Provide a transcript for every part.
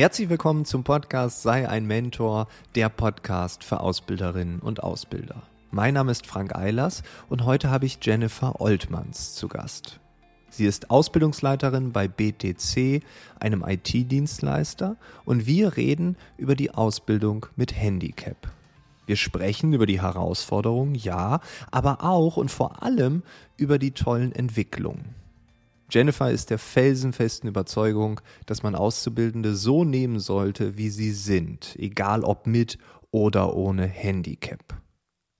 Herzlich willkommen zum Podcast Sei ein Mentor, der Podcast für Ausbilderinnen und Ausbilder. Mein Name ist Frank Eilers und heute habe ich Jennifer Oltmanns zu Gast. Sie ist Ausbildungsleiterin bei BTC, einem IT-Dienstleister, und wir reden über die Ausbildung mit Handicap. Wir sprechen über die Herausforderungen, ja, aber auch und vor allem über die tollen Entwicklungen. Jennifer ist der felsenfesten Überzeugung, dass man Auszubildende so nehmen sollte, wie sie sind, egal ob mit oder ohne Handicap.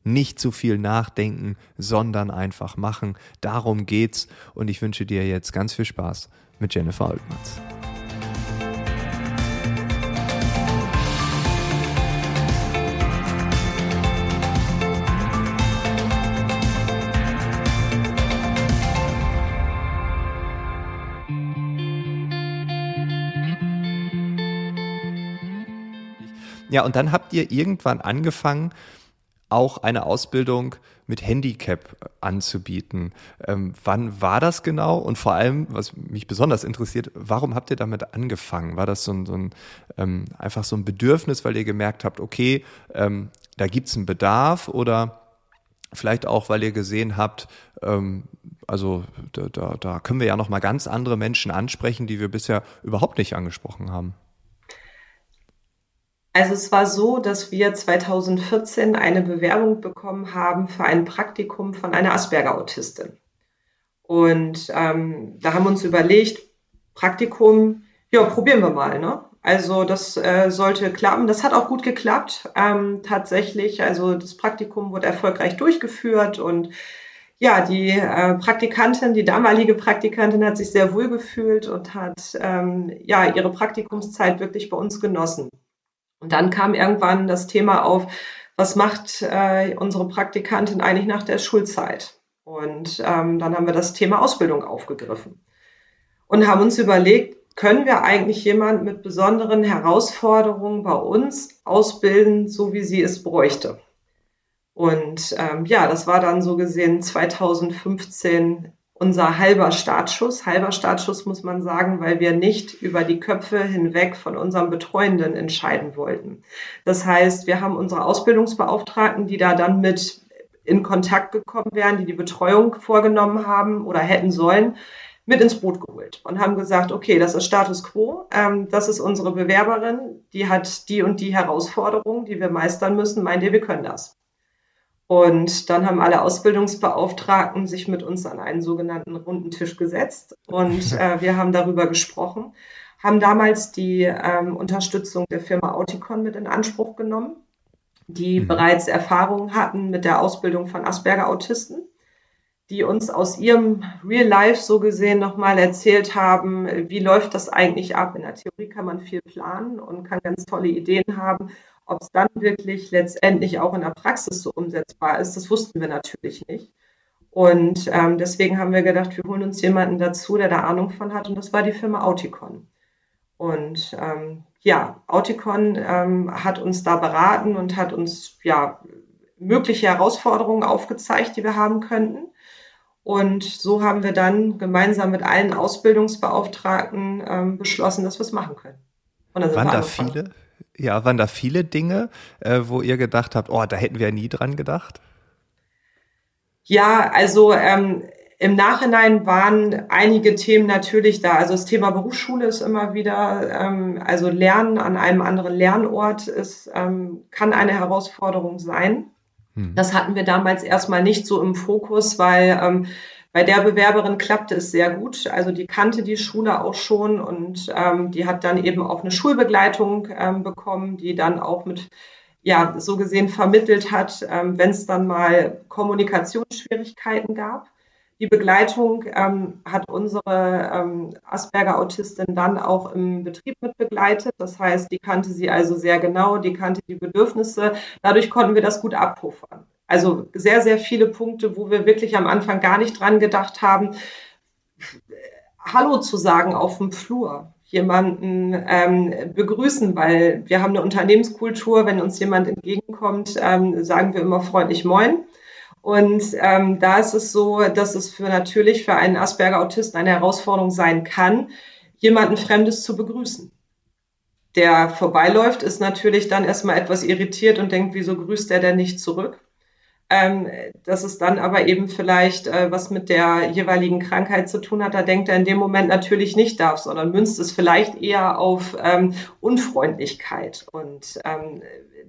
Nicht zu viel nachdenken, sondern einfach machen. Darum geht's und ich wünsche dir jetzt ganz viel Spaß mit Jennifer Oltmanns. Ja, und dann habt ihr irgendwann angefangen, auch eine Ausbildung mit Handicap anzubieten. Ähm, wann war das genau? Und vor allem, was mich besonders interessiert, warum habt ihr damit angefangen? War das so ein, so ein ähm, einfach so ein Bedürfnis, weil ihr gemerkt habt, okay, ähm, da gibt's einen Bedarf oder vielleicht auch, weil ihr gesehen habt, ähm, also da, da, da können wir ja noch mal ganz andere Menschen ansprechen, die wir bisher überhaupt nicht angesprochen haben. Also es war so, dass wir 2014 eine Bewerbung bekommen haben für ein Praktikum von einer Asperger-Autistin. Und ähm, da haben wir uns überlegt, Praktikum, ja, probieren wir mal. Ne? Also das äh, sollte klappen. Das hat auch gut geklappt ähm, tatsächlich. Also das Praktikum wurde erfolgreich durchgeführt und ja, die äh, Praktikantin, die damalige Praktikantin hat sich sehr wohl gefühlt und hat ähm, ja ihre Praktikumszeit wirklich bei uns genossen. Und dann kam irgendwann das Thema auf, was macht äh, unsere Praktikantin eigentlich nach der Schulzeit? Und ähm, dann haben wir das Thema Ausbildung aufgegriffen und haben uns überlegt, können wir eigentlich jemand mit besonderen Herausforderungen bei uns ausbilden, so wie sie es bräuchte? Und ähm, ja, das war dann so gesehen 2015 unser halber Startschuss. Halber Startschuss muss man sagen, weil wir nicht über die Köpfe hinweg von unserem Betreuenden entscheiden wollten. Das heißt, wir haben unsere Ausbildungsbeauftragten, die da dann mit in Kontakt gekommen wären, die die Betreuung vorgenommen haben oder hätten sollen, mit ins Boot geholt und haben gesagt, okay, das ist Status quo, ähm, das ist unsere Bewerberin, die hat die und die Herausforderungen, die wir meistern müssen, meint ihr, wir können das. Und dann haben alle Ausbildungsbeauftragten sich mit uns an einen sogenannten runden Tisch gesetzt und äh, wir haben darüber gesprochen, haben damals die ähm, Unterstützung der Firma Auticon mit in Anspruch genommen, die mhm. bereits Erfahrungen hatten mit der Ausbildung von Asperger-Autisten, die uns aus ihrem Real Life so gesehen nochmal erzählt haben, wie läuft das eigentlich ab. In der Theorie kann man viel planen und kann ganz tolle Ideen haben ob es dann wirklich letztendlich auch in der Praxis so umsetzbar ist, das wussten wir natürlich nicht. Und ähm, deswegen haben wir gedacht, wir holen uns jemanden dazu, der da Ahnung von hat. Und das war die Firma Auticon. Und ähm, ja, Auticon ähm, hat uns da beraten und hat uns ja mögliche Herausforderungen aufgezeigt, die wir haben könnten. Und so haben wir dann gemeinsam mit allen Ausbildungsbeauftragten ähm, beschlossen, dass wir es machen können. Waren da viele? Ja, waren da viele Dinge, äh, wo ihr gedacht habt, oh, da hätten wir nie dran gedacht? Ja, also ähm, im Nachhinein waren einige Themen natürlich da. Also das Thema Berufsschule ist immer wieder, ähm, also Lernen an einem anderen Lernort ist, ähm, kann eine Herausforderung sein. Hm. Das hatten wir damals erstmal nicht so im Fokus, weil ähm, bei der Bewerberin klappte es sehr gut. Also die kannte die Schule auch schon und ähm, die hat dann eben auch eine Schulbegleitung ähm, bekommen, die dann auch mit, ja, so gesehen vermittelt hat, ähm, wenn es dann mal Kommunikationsschwierigkeiten gab. Die Begleitung ähm, hat unsere ähm, Asperger-Autistin dann auch im Betrieb mit begleitet. Das heißt, die kannte sie also sehr genau, die kannte die Bedürfnisse. Dadurch konnten wir das gut abpuffern. Also sehr, sehr viele Punkte, wo wir wirklich am Anfang gar nicht dran gedacht haben, Hallo zu sagen auf dem Flur, jemanden ähm, begrüßen, weil wir haben eine Unternehmenskultur, wenn uns jemand entgegenkommt, ähm, sagen wir immer freundlich Moin. Und ähm, da ist es so, dass es für natürlich für einen Asperger-Autisten eine Herausforderung sein kann, jemanden Fremdes zu begrüßen. der vorbeiläuft, ist natürlich dann erstmal etwas irritiert und denkt, wieso grüßt er denn nicht zurück? Ähm, dass es dann aber eben vielleicht äh, was mit der jeweiligen Krankheit zu tun hat, da denkt er in dem Moment natürlich nicht darf, sondern münzt es vielleicht eher auf ähm, Unfreundlichkeit. Und ähm,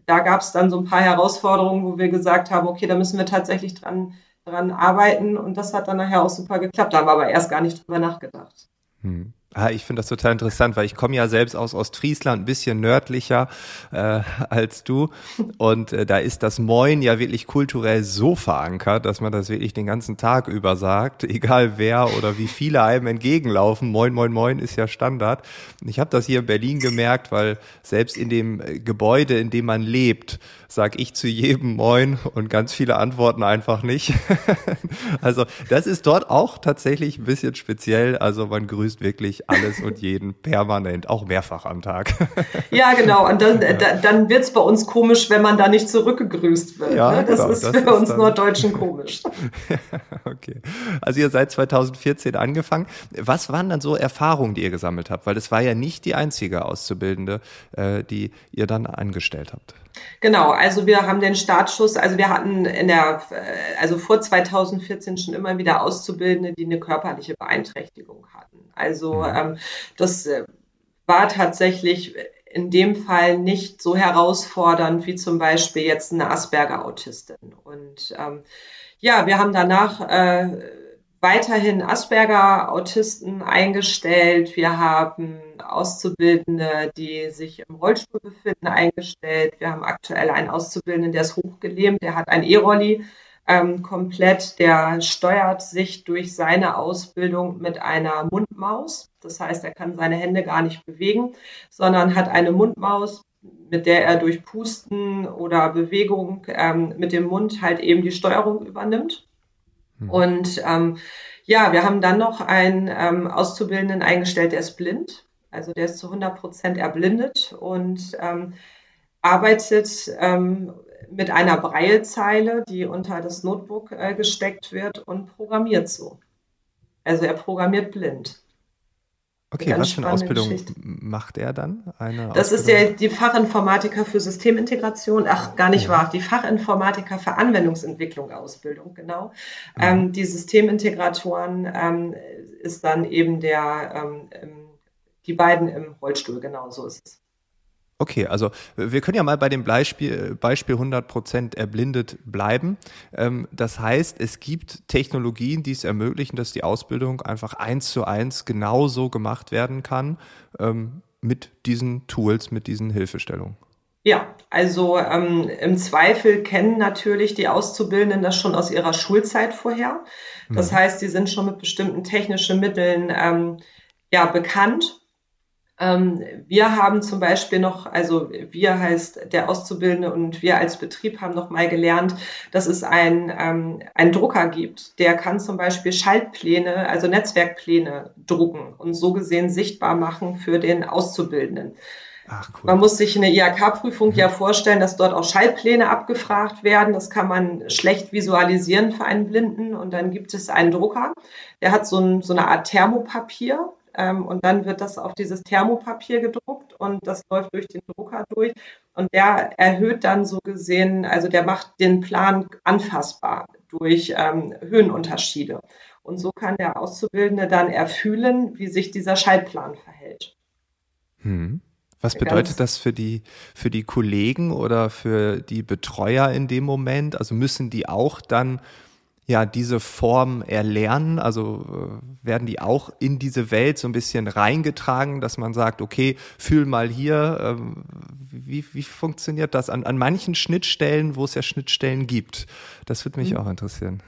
da gab es dann so ein paar Herausforderungen, wo wir gesagt haben, okay, da müssen wir tatsächlich dran, dran arbeiten. Und das hat dann nachher auch super geklappt. Da haben wir aber erst gar nicht drüber nachgedacht. Hm. Ah, ich finde das total interessant, weil ich komme ja selbst aus Ostfriesland, ein bisschen nördlicher äh, als du. Und äh, da ist das Moin ja wirklich kulturell so verankert, dass man das wirklich den ganzen Tag über sagt, egal wer oder wie viele einem entgegenlaufen. Moin, moin, moin ist ja Standard. Ich habe das hier in Berlin gemerkt, weil selbst in dem äh, Gebäude, in dem man lebt, sag ich zu jedem Moin und ganz viele antworten einfach nicht. also das ist dort auch tatsächlich ein bisschen speziell. Also man grüßt wirklich alles und jeden permanent, auch mehrfach am Tag. ja, genau. Und dann, ja. da, dann wird es bei uns komisch, wenn man da nicht zurückgegrüßt wird. Ja, ne? Das genau, ist das für ist uns Norddeutschen komisch. okay. Also ihr seid 2014 angefangen. Was waren dann so Erfahrungen, die ihr gesammelt habt? Weil es war ja nicht die einzige Auszubildende, äh, die ihr dann angestellt habt. Genau, also wir haben den Startschuss, also wir hatten in der, also vor 2014 schon immer wieder Auszubildende, die eine körperliche Beeinträchtigung hatten. Also. Ähm, das äh, war tatsächlich in dem Fall nicht so herausfordernd wie zum Beispiel jetzt eine Asperger-Autistin. Und ähm, ja, wir haben danach äh, weiterhin Asperger-Autisten eingestellt. Wir haben Auszubildende, die sich im Rollstuhl befinden, eingestellt. Wir haben aktuell einen Auszubildenden, der ist hochgelähmt, der hat ein E-Rolli ähm, komplett, der steuert sich durch seine Ausbildung mit einer Mundmaus. Das heißt, er kann seine Hände gar nicht bewegen, sondern hat eine Mundmaus, mit der er durch Pusten oder Bewegung ähm, mit dem Mund halt eben die Steuerung übernimmt. Mhm. Und ähm, ja, wir haben dann noch einen ähm, Auszubildenden eingestellt, der ist blind. Also der ist zu 100 Prozent erblindet und ähm, arbeitet ähm, mit einer Breilzeile, die unter das Notebook äh, gesteckt wird und programmiert so. Also er programmiert blind. Okay, was für eine Ausbildung Geschichte. macht er dann? Eine das Ausbildung? ist der, die Fachinformatiker für Systemintegration, ach gar nicht ja. wahr, die Fachinformatiker für Anwendungsentwicklung Ausbildung, genau. Mhm. Ähm, die Systemintegratoren ähm, ist dann eben der, ähm, die beiden im Rollstuhl, genau so ist es. Okay, also wir können ja mal bei dem Beispiel, Beispiel 100% erblindet bleiben. Ähm, das heißt, es gibt Technologien, die es ermöglichen, dass die Ausbildung einfach eins zu eins genauso gemacht werden kann ähm, mit diesen Tools, mit diesen Hilfestellungen. Ja, also ähm, im Zweifel kennen natürlich die Auszubildenden das schon aus ihrer Schulzeit vorher. Das mhm. heißt, die sind schon mit bestimmten technischen Mitteln ähm, ja bekannt wir haben zum Beispiel noch, also wir heißt der Auszubildende und wir als Betrieb haben noch mal gelernt, dass es ein, ähm, einen Drucker gibt, der kann zum Beispiel Schaltpläne, also Netzwerkpläne drucken und so gesehen sichtbar machen für den Auszubildenden. Ach, cool. Man muss sich eine IHK-Prüfung mhm. ja vorstellen, dass dort auch Schaltpläne abgefragt werden. Das kann man schlecht visualisieren für einen Blinden. Und dann gibt es einen Drucker, der hat so, ein, so eine Art Thermopapier ähm, und dann wird das auf dieses Thermopapier gedruckt und das läuft durch den Drucker durch. Und der erhöht dann so gesehen, also der macht den Plan anfassbar durch ähm, Höhenunterschiede. Und so kann der Auszubildende dann erfühlen, wie sich dieser Schaltplan verhält. Hm. Was bedeutet das für die, für die Kollegen oder für die Betreuer in dem Moment? Also müssen die auch dann ja diese Form erlernen? Also äh, werden die auch in diese Welt so ein bisschen reingetragen, dass man sagt, okay, fühl mal hier, ähm, wie, wie funktioniert das an, an manchen Schnittstellen, wo es ja Schnittstellen gibt? Das würde mich mhm. auch interessieren.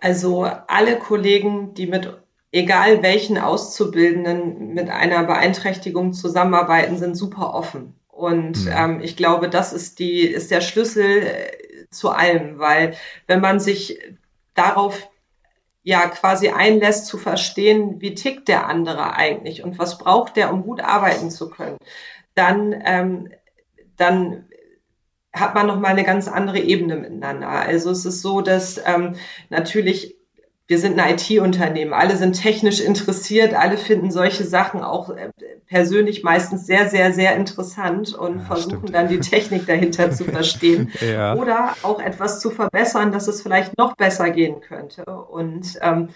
Also alle Kollegen, die mit egal welchen Auszubildenden mit einer Beeinträchtigung zusammenarbeiten, sind super offen. Und mhm. ähm, ich glaube, das ist die, ist der Schlüssel äh, zu allem, weil wenn man sich darauf ja quasi einlässt zu verstehen, wie tickt der andere eigentlich und was braucht der, um gut arbeiten zu können, dann, ähm, dann hat man nochmal eine ganz andere Ebene miteinander. Also es ist so, dass ähm, natürlich wir sind ein IT-Unternehmen, alle sind technisch interessiert, alle finden solche Sachen auch äh, persönlich meistens sehr, sehr, sehr interessant und ja, versuchen stimmt. dann die Technik dahinter zu verstehen ja. oder auch etwas zu verbessern, dass es vielleicht noch besser gehen könnte. Und ähm,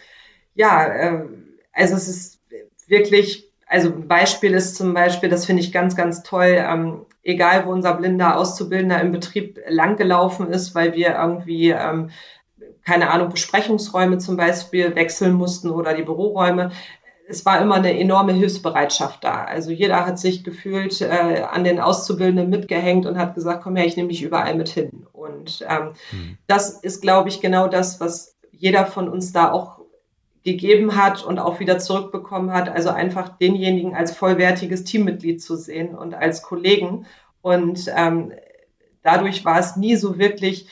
ja, äh, also es ist wirklich, also ein Beispiel ist zum Beispiel, das finde ich ganz, ganz toll, ähm, egal wo unser blinder Auszubildender im Betrieb langgelaufen ist, weil wir irgendwie ähm, keine Ahnung, Besprechungsräume zum Beispiel wechseln mussten oder die Büroräume. Es war immer eine enorme Hilfsbereitschaft da. Also jeder hat sich gefühlt äh, an den Auszubildenden mitgehängt und hat gesagt, komm her, ich nehme dich überall mit hin. Und ähm, mhm. das ist, glaube ich, genau das, was jeder von uns da auch gegeben hat und auch wieder zurückbekommen hat. Also einfach denjenigen als vollwertiges Teammitglied zu sehen und als Kollegen. Und ähm, dadurch war es nie so wirklich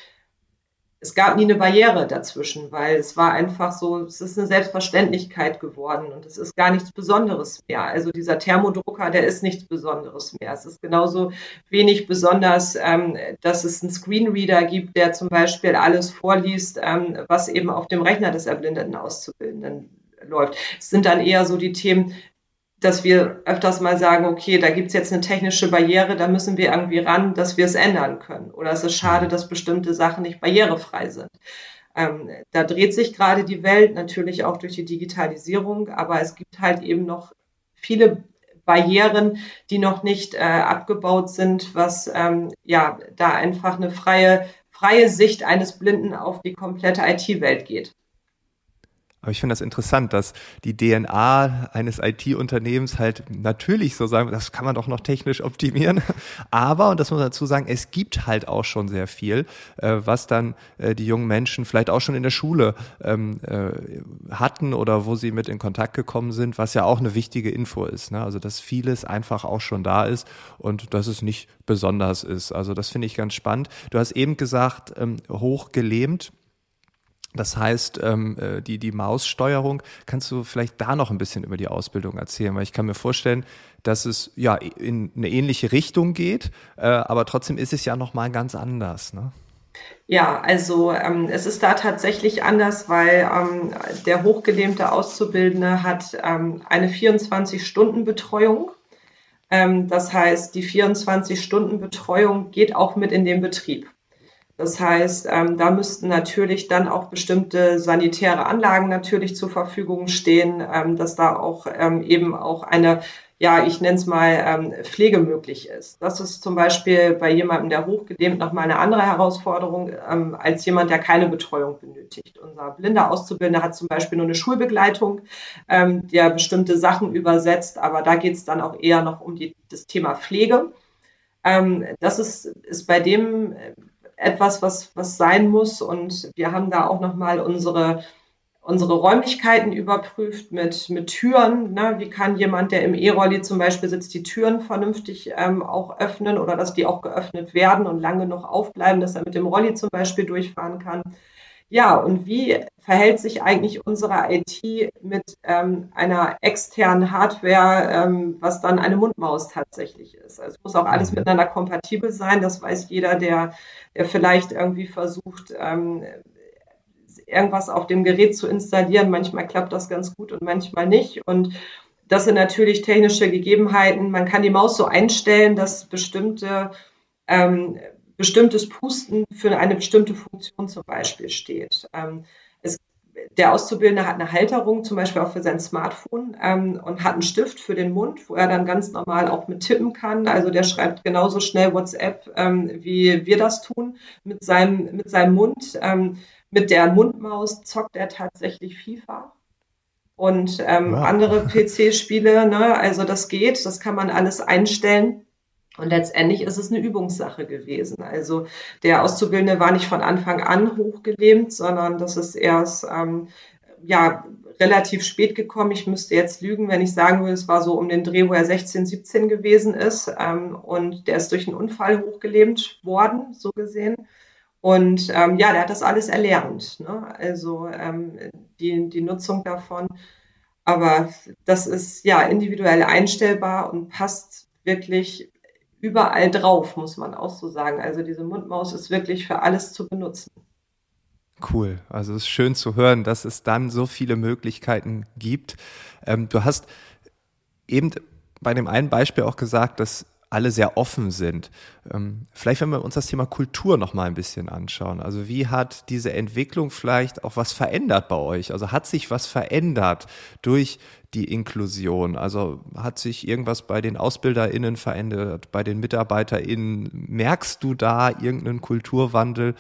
es gab nie eine Barriere dazwischen, weil es war einfach so, es ist eine Selbstverständlichkeit geworden und es ist gar nichts Besonderes mehr. Also dieser Thermodrucker, der ist nichts Besonderes mehr. Es ist genauso wenig besonders, ähm, dass es einen Screenreader gibt, der zum Beispiel alles vorliest, ähm, was eben auf dem Rechner des erblindeten Auszubildenden läuft. Es sind dann eher so die Themen, dass wir öfters mal sagen, okay, da gibt's jetzt eine technische Barriere, da müssen wir irgendwie ran, dass wir es ändern können. Oder es ist schade, dass bestimmte Sachen nicht barrierefrei sind. Ähm, da dreht sich gerade die Welt, natürlich auch durch die Digitalisierung, aber es gibt halt eben noch viele Barrieren, die noch nicht äh, abgebaut sind, was ähm, ja da einfach eine freie, freie Sicht eines Blinden auf die komplette IT-Welt geht. Aber ich finde das interessant, dass die DNA eines IT-Unternehmens halt natürlich so sagen, das kann man doch noch technisch optimieren. Aber, und das muss man dazu sagen, es gibt halt auch schon sehr viel, äh, was dann äh, die jungen Menschen vielleicht auch schon in der Schule ähm, äh, hatten oder wo sie mit in Kontakt gekommen sind, was ja auch eine wichtige Info ist. Ne? Also, dass vieles einfach auch schon da ist und dass es nicht besonders ist. Also, das finde ich ganz spannend. Du hast eben gesagt, ähm, hochgelähmt. Das heißt, ähm, äh, die, die Maussteuerung, kannst du vielleicht da noch ein bisschen über die Ausbildung erzählen? Weil ich kann mir vorstellen, dass es ja in eine ähnliche Richtung geht, äh, aber trotzdem ist es ja nochmal ganz anders. Ne? Ja, also ähm, es ist da tatsächlich anders, weil ähm, der hochgelähmte Auszubildende hat ähm, eine 24-Stunden-Betreuung. Ähm, das heißt, die 24-Stunden-Betreuung geht auch mit in den Betrieb. Das heißt, ähm, da müssten natürlich dann auch bestimmte sanitäre Anlagen natürlich zur Verfügung stehen, ähm, dass da auch ähm, eben auch eine, ja, ich nenne es mal, ähm, Pflege möglich ist. Das ist zum Beispiel bei jemandem, der hochgelähmt, nochmal eine andere Herausforderung ähm, als jemand, der keine Betreuung benötigt. Unser blinder Auszubildender hat zum Beispiel nur eine Schulbegleitung, ähm, der bestimmte Sachen übersetzt, aber da geht es dann auch eher noch um die, das Thema Pflege. das ist, ist bei dem etwas, was, was sein muss. Und wir haben da auch nochmal unsere, unsere Räumlichkeiten überprüft mit, mit Türen. Ne? Wie kann jemand, der im E-Rolli zum Beispiel sitzt, die Türen vernünftig ähm, auch öffnen oder dass die auch geöffnet werden und lange noch aufbleiben, dass er mit dem Rolli zum Beispiel durchfahren kann. Ja, und wie verhält sich eigentlich unsere IT mit ähm, einer externen Hardware, ähm, was dann eine Mundmaus tatsächlich ist? Also es muss auch alles mhm. miteinander kompatibel sein. Das weiß jeder, der, der vielleicht irgendwie versucht, ähm, irgendwas auf dem Gerät zu installieren. Manchmal klappt das ganz gut und manchmal nicht. Und das sind natürlich technische Gegebenheiten. Man kann die Maus so einstellen, dass bestimmte ähm, bestimmtes Pusten für eine bestimmte Funktion zum Beispiel steht. Ähm, es, der Auszubildende hat eine Halterung zum Beispiel auch für sein Smartphone ähm, und hat einen Stift für den Mund, wo er dann ganz normal auch mit tippen kann. Also der schreibt genauso schnell WhatsApp, ähm, wie wir das tun, mit seinem, mit seinem Mund. Ähm, mit der Mundmaus zockt er tatsächlich FIFA und ähm, wow. andere PC-Spiele. Ne? Also das geht, das kann man alles einstellen. Und letztendlich ist es eine Übungssache gewesen. Also der Auszubildende war nicht von Anfang an hochgelähmt, sondern das ist erst ähm, ja relativ spät gekommen. Ich müsste jetzt lügen, wenn ich sagen würde, es war so um den Dreh, wo er 16, 17 gewesen ist. Ähm, und der ist durch einen Unfall hochgelähmt worden, so gesehen. Und ähm, ja, der hat das alles erlernt. Ne? Also ähm, die, die Nutzung davon. Aber das ist ja individuell einstellbar und passt wirklich überall drauf, muss man auch so sagen. Also diese Mundmaus ist wirklich für alles zu benutzen. Cool. Also es ist schön zu hören, dass es dann so viele Möglichkeiten gibt. Ähm, du hast eben bei dem einen Beispiel auch gesagt, dass alle sehr offen sind. Ähm, vielleicht, wenn wir uns das Thema Kultur noch mal ein bisschen anschauen. Also wie hat diese Entwicklung vielleicht auch was verändert bei euch? Also hat sich was verändert durch die Inklusion? Also hat sich irgendwas bei den AusbilderInnen verändert, bei den MitarbeiterInnen? Merkst du da irgendeinen Kulturwandel?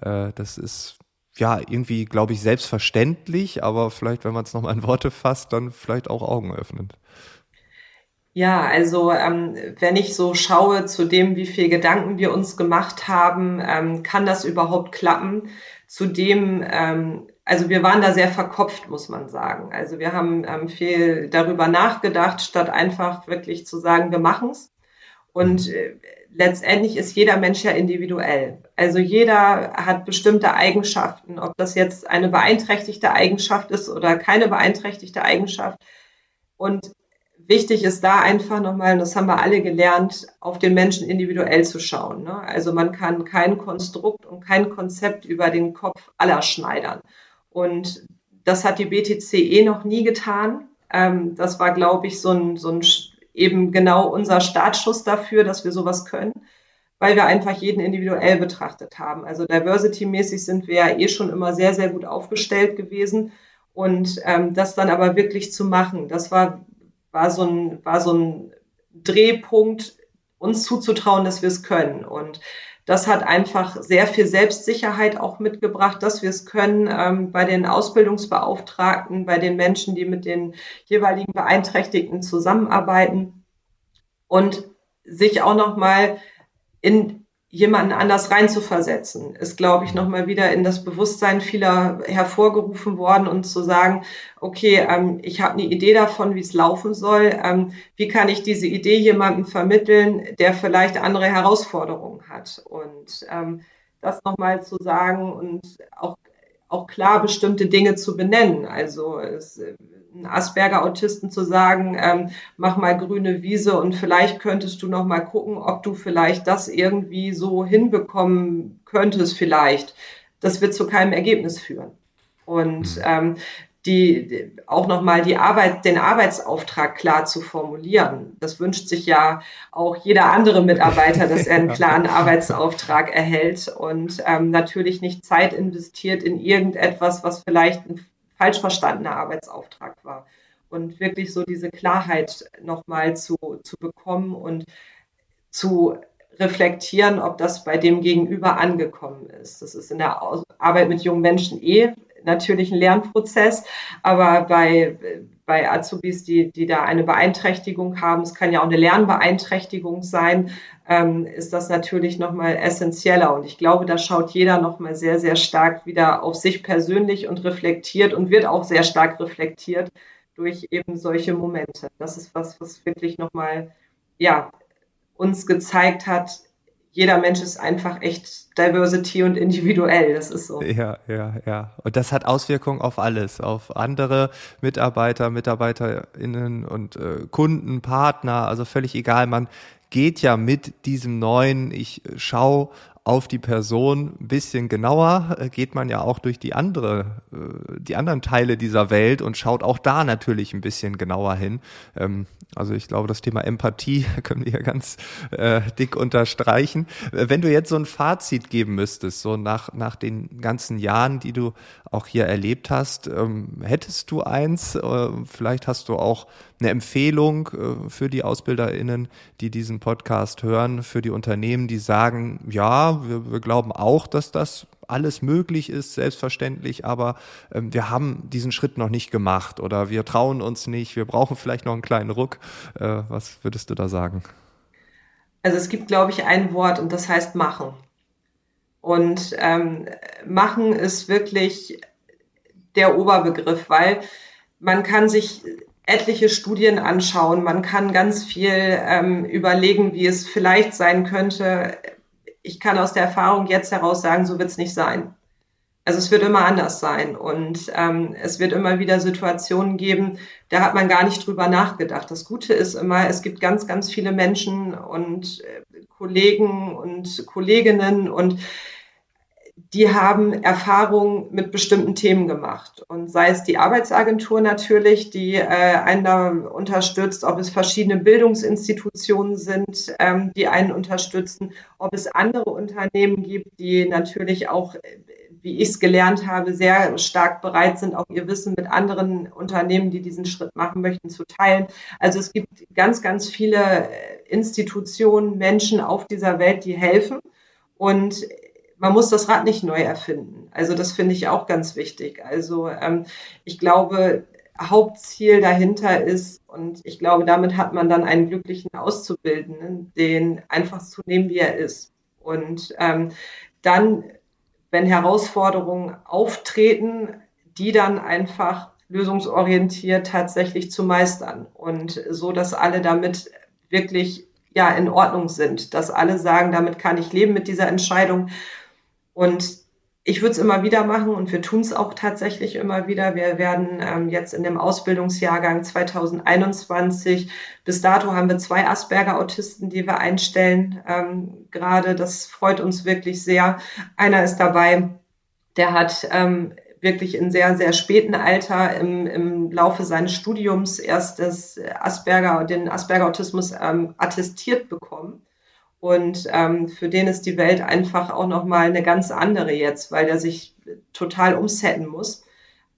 Äh, das ist ja irgendwie, glaube ich, selbstverständlich, aber vielleicht, wenn man es nochmal in Worte fasst, dann vielleicht auch Augen öffnend. Ja, also ähm, wenn ich so schaue zu dem, wie viel Gedanken wir uns gemacht haben, ähm, kann das überhaupt klappen? Zudem, ähm, also wir waren da sehr verkopft, muss man sagen. Also wir haben ähm, viel darüber nachgedacht, statt einfach wirklich zu sagen, wir machen's. Und äh, letztendlich ist jeder Mensch ja individuell. Also jeder hat bestimmte Eigenschaften, ob das jetzt eine beeinträchtigte Eigenschaft ist oder keine beeinträchtigte Eigenschaft. Und wichtig ist da einfach nochmal, und das haben wir alle gelernt, auf den Menschen individuell zu schauen. Ne? Also man kann kein Konstrukt und kein Konzept über den Kopf aller schneidern. Und das hat die BTCE noch nie getan. Ähm, das war, glaube ich, so ein, so ein eben genau unser Startschuss dafür, dass wir sowas können, weil wir einfach jeden individuell betrachtet haben. Also diversity-mäßig sind wir ja eh schon immer sehr, sehr gut aufgestellt gewesen. Und ähm, das dann aber wirklich zu machen, das war war so ein, war so ein Drehpunkt, uns zuzutrauen, dass wir es können. Und das hat einfach sehr viel Selbstsicherheit auch mitgebracht, dass wir es können ähm, bei den Ausbildungsbeauftragten, bei den Menschen, die mit den jeweiligen Beeinträchtigten zusammenarbeiten und sich auch noch mal in jemanden anders reinzuversetzen, ist, glaube ich, nochmal wieder in das Bewusstsein vieler hervorgerufen worden und zu sagen, okay, ähm, ich habe eine Idee davon, wie es laufen soll. Ähm, wie kann ich diese Idee jemandem vermitteln, der vielleicht andere Herausforderungen hat? Und ähm, das nochmal zu sagen und auch, auch klar bestimmte Dinge zu benennen. Also es, einen Asperger-Autisten zu sagen, ähm, mach mal grüne Wiese und vielleicht könntest du noch mal gucken, ob du vielleicht das irgendwie so hinbekommen könntest vielleicht. Das wird zu keinem Ergebnis führen. Und mhm. ähm, die, auch nochmal die Arbeit, den Arbeitsauftrag klar zu formulieren. Das wünscht sich ja auch jeder andere Mitarbeiter, dass er einen klaren Arbeitsauftrag erhält und ähm, natürlich nicht Zeit investiert in irgendetwas, was vielleicht ein falsch verstandener Arbeitsauftrag war. Und wirklich so diese Klarheit nochmal zu, zu bekommen und zu reflektieren, ob das bei dem Gegenüber angekommen ist. Das ist in der Arbeit mit jungen Menschen eh natürlich ein Lernprozess, aber bei, bei Azubis, die, die da eine Beeinträchtigung haben, es kann ja auch eine Lernbeeinträchtigung sein, ähm, ist das natürlich nochmal essentieller. Und ich glaube, da schaut jeder nochmal sehr, sehr stark wieder auf sich persönlich und reflektiert und wird auch sehr stark reflektiert durch eben solche Momente. Das ist was, was wirklich nochmal, ja, uns gezeigt hat, jeder Mensch ist einfach echt Diversity und individuell. Das ist so. Ja, ja, ja. Und das hat Auswirkungen auf alles, auf andere Mitarbeiter, MitarbeiterInnen und äh, Kunden, Partner, also völlig egal. Man geht ja mit diesem neuen, ich schaue auf die Person ein bisschen genauer, äh, geht man ja auch durch die andere, äh, die anderen Teile dieser Welt und schaut auch da natürlich ein bisschen genauer hin. Ähm, also ich glaube, das Thema Empathie können wir ja ganz äh, dick unterstreichen. Wenn du jetzt so ein Fazit geben müsstest, so nach, nach den ganzen Jahren, die du auch hier erlebt hast, ähm, hättest du eins? vielleicht hast du auch eine Empfehlung für die AusbilderInnen, die diesen Podcast hören, für die Unternehmen, die sagen, ja, wir, wir glauben auch, dass das alles möglich ist, selbstverständlich, aber ähm, wir haben diesen Schritt noch nicht gemacht oder wir trauen uns nicht, wir brauchen vielleicht noch einen kleinen Ruck. Äh, was würdest du da sagen? Also es gibt, glaube ich, ein Wort und das heißt machen. Und ähm, machen ist wirklich der Oberbegriff, weil man kann sich etliche Studien anschauen, man kann ganz viel ähm, überlegen, wie es vielleicht sein könnte ich kann aus der Erfahrung jetzt heraus sagen, so wird es nicht sein. Also es wird immer anders sein und ähm, es wird immer wieder Situationen geben, da hat man gar nicht drüber nachgedacht. Das Gute ist immer, es gibt ganz, ganz viele Menschen und äh, Kollegen und Kolleginnen und die haben Erfahrungen mit bestimmten Themen gemacht. Und sei es die Arbeitsagentur natürlich, die äh, einen da unterstützt, ob es verschiedene Bildungsinstitutionen sind, ähm, die einen unterstützen, ob es andere Unternehmen gibt, die natürlich auch, wie ich es gelernt habe, sehr stark bereit sind, auch ihr Wissen mit anderen Unternehmen, die diesen Schritt machen möchten, zu teilen. Also es gibt ganz, ganz viele Institutionen, Menschen auf dieser Welt, die helfen. Und man muss das Rad nicht neu erfinden. Also das finde ich auch ganz wichtig. Also ähm, ich glaube, Hauptziel dahinter ist, und ich glaube, damit hat man dann einen glücklichen Auszubildenden, den einfach zu nehmen, wie er ist. Und ähm, dann, wenn Herausforderungen auftreten, die dann einfach lösungsorientiert tatsächlich zu meistern und so, dass alle damit wirklich ja in Ordnung sind, dass alle sagen, damit kann ich leben mit dieser Entscheidung und ich würde es immer wieder machen und wir tun es auch tatsächlich immer wieder. Wir werden ähm, jetzt in dem Ausbildungsjahrgang 2021, bis dato haben wir zwei Asperger-Autisten, die wir einstellen. Ähm, Gerade das freut uns wirklich sehr. Einer ist dabei, der hat ähm, wirklich in sehr, sehr späten Alter im, im Laufe seines Studiums erst das Asperger, den Asperger-Autismus ähm, attestiert bekommen und ähm, für den ist die Welt einfach auch nochmal eine ganz andere jetzt, weil er sich total umsetten muss.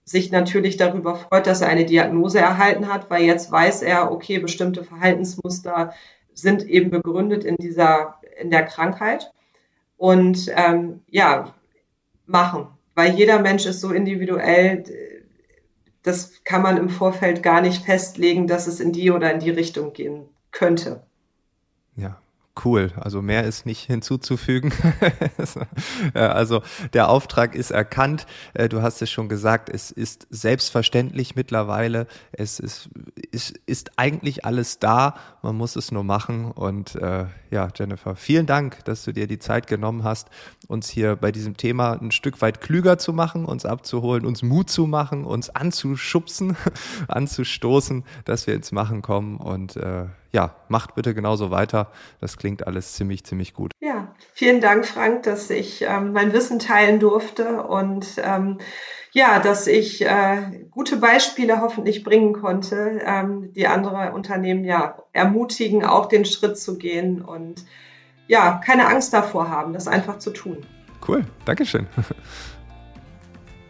Sich natürlich darüber freut, dass er eine Diagnose erhalten hat, weil jetzt weiß er, okay, bestimmte Verhaltensmuster sind eben begründet in dieser, in der Krankheit. Und ähm, ja, machen. Weil jeder Mensch ist so individuell, das kann man im Vorfeld gar nicht festlegen, dass es in die oder in die Richtung gehen könnte. Ja, Cool, also mehr ist nicht hinzuzufügen. also der Auftrag ist erkannt. Äh, du hast es schon gesagt, es ist selbstverständlich mittlerweile. Es ist, ist, ist eigentlich alles da. Man muss es nur machen. Und äh, ja, Jennifer, vielen Dank, dass du dir die Zeit genommen hast, uns hier bei diesem Thema ein Stück weit klüger zu machen, uns abzuholen, uns Mut zu machen, uns anzuschubsen, anzustoßen, dass wir ins Machen kommen. Und äh, ja, macht bitte genauso weiter. Das klingt alles ziemlich, ziemlich gut. Ja, vielen Dank, Frank, dass ich ähm, mein Wissen teilen durfte und ähm, ja, dass ich äh, gute Beispiele hoffentlich bringen konnte, ähm, die andere Unternehmen ja ermutigen, auch den Schritt zu gehen und ja, keine Angst davor haben, das einfach zu tun. Cool, Dankeschön.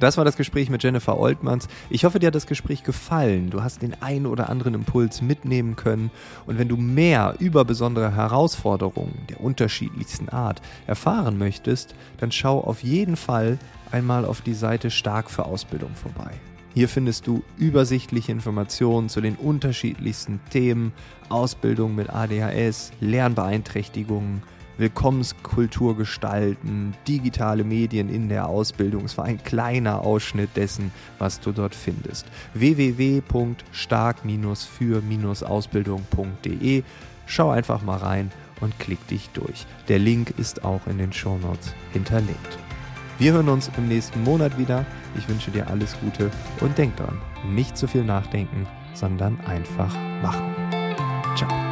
Das war das Gespräch mit Jennifer Oltmanns. Ich hoffe, dir hat das Gespräch gefallen. Du hast den einen oder anderen Impuls mitnehmen können. Und wenn du mehr über besondere Herausforderungen der unterschiedlichsten Art erfahren möchtest, dann schau auf jeden Fall einmal auf die Seite Stark für Ausbildung vorbei. Hier findest du übersichtliche Informationen zu den unterschiedlichsten Themen, Ausbildung mit ADHS, Lernbeeinträchtigungen, Willkommenskultur gestalten, digitale Medien in der Ausbildung. Es war ein kleiner Ausschnitt dessen, was du dort findest. www.stark-für-ausbildung.de Schau einfach mal rein und klick dich durch. Der Link ist auch in den Shownotes hinterlegt. Wir hören uns im nächsten Monat wieder. Ich wünsche dir alles Gute und denk dran, nicht zu viel nachdenken, sondern einfach machen. Ciao.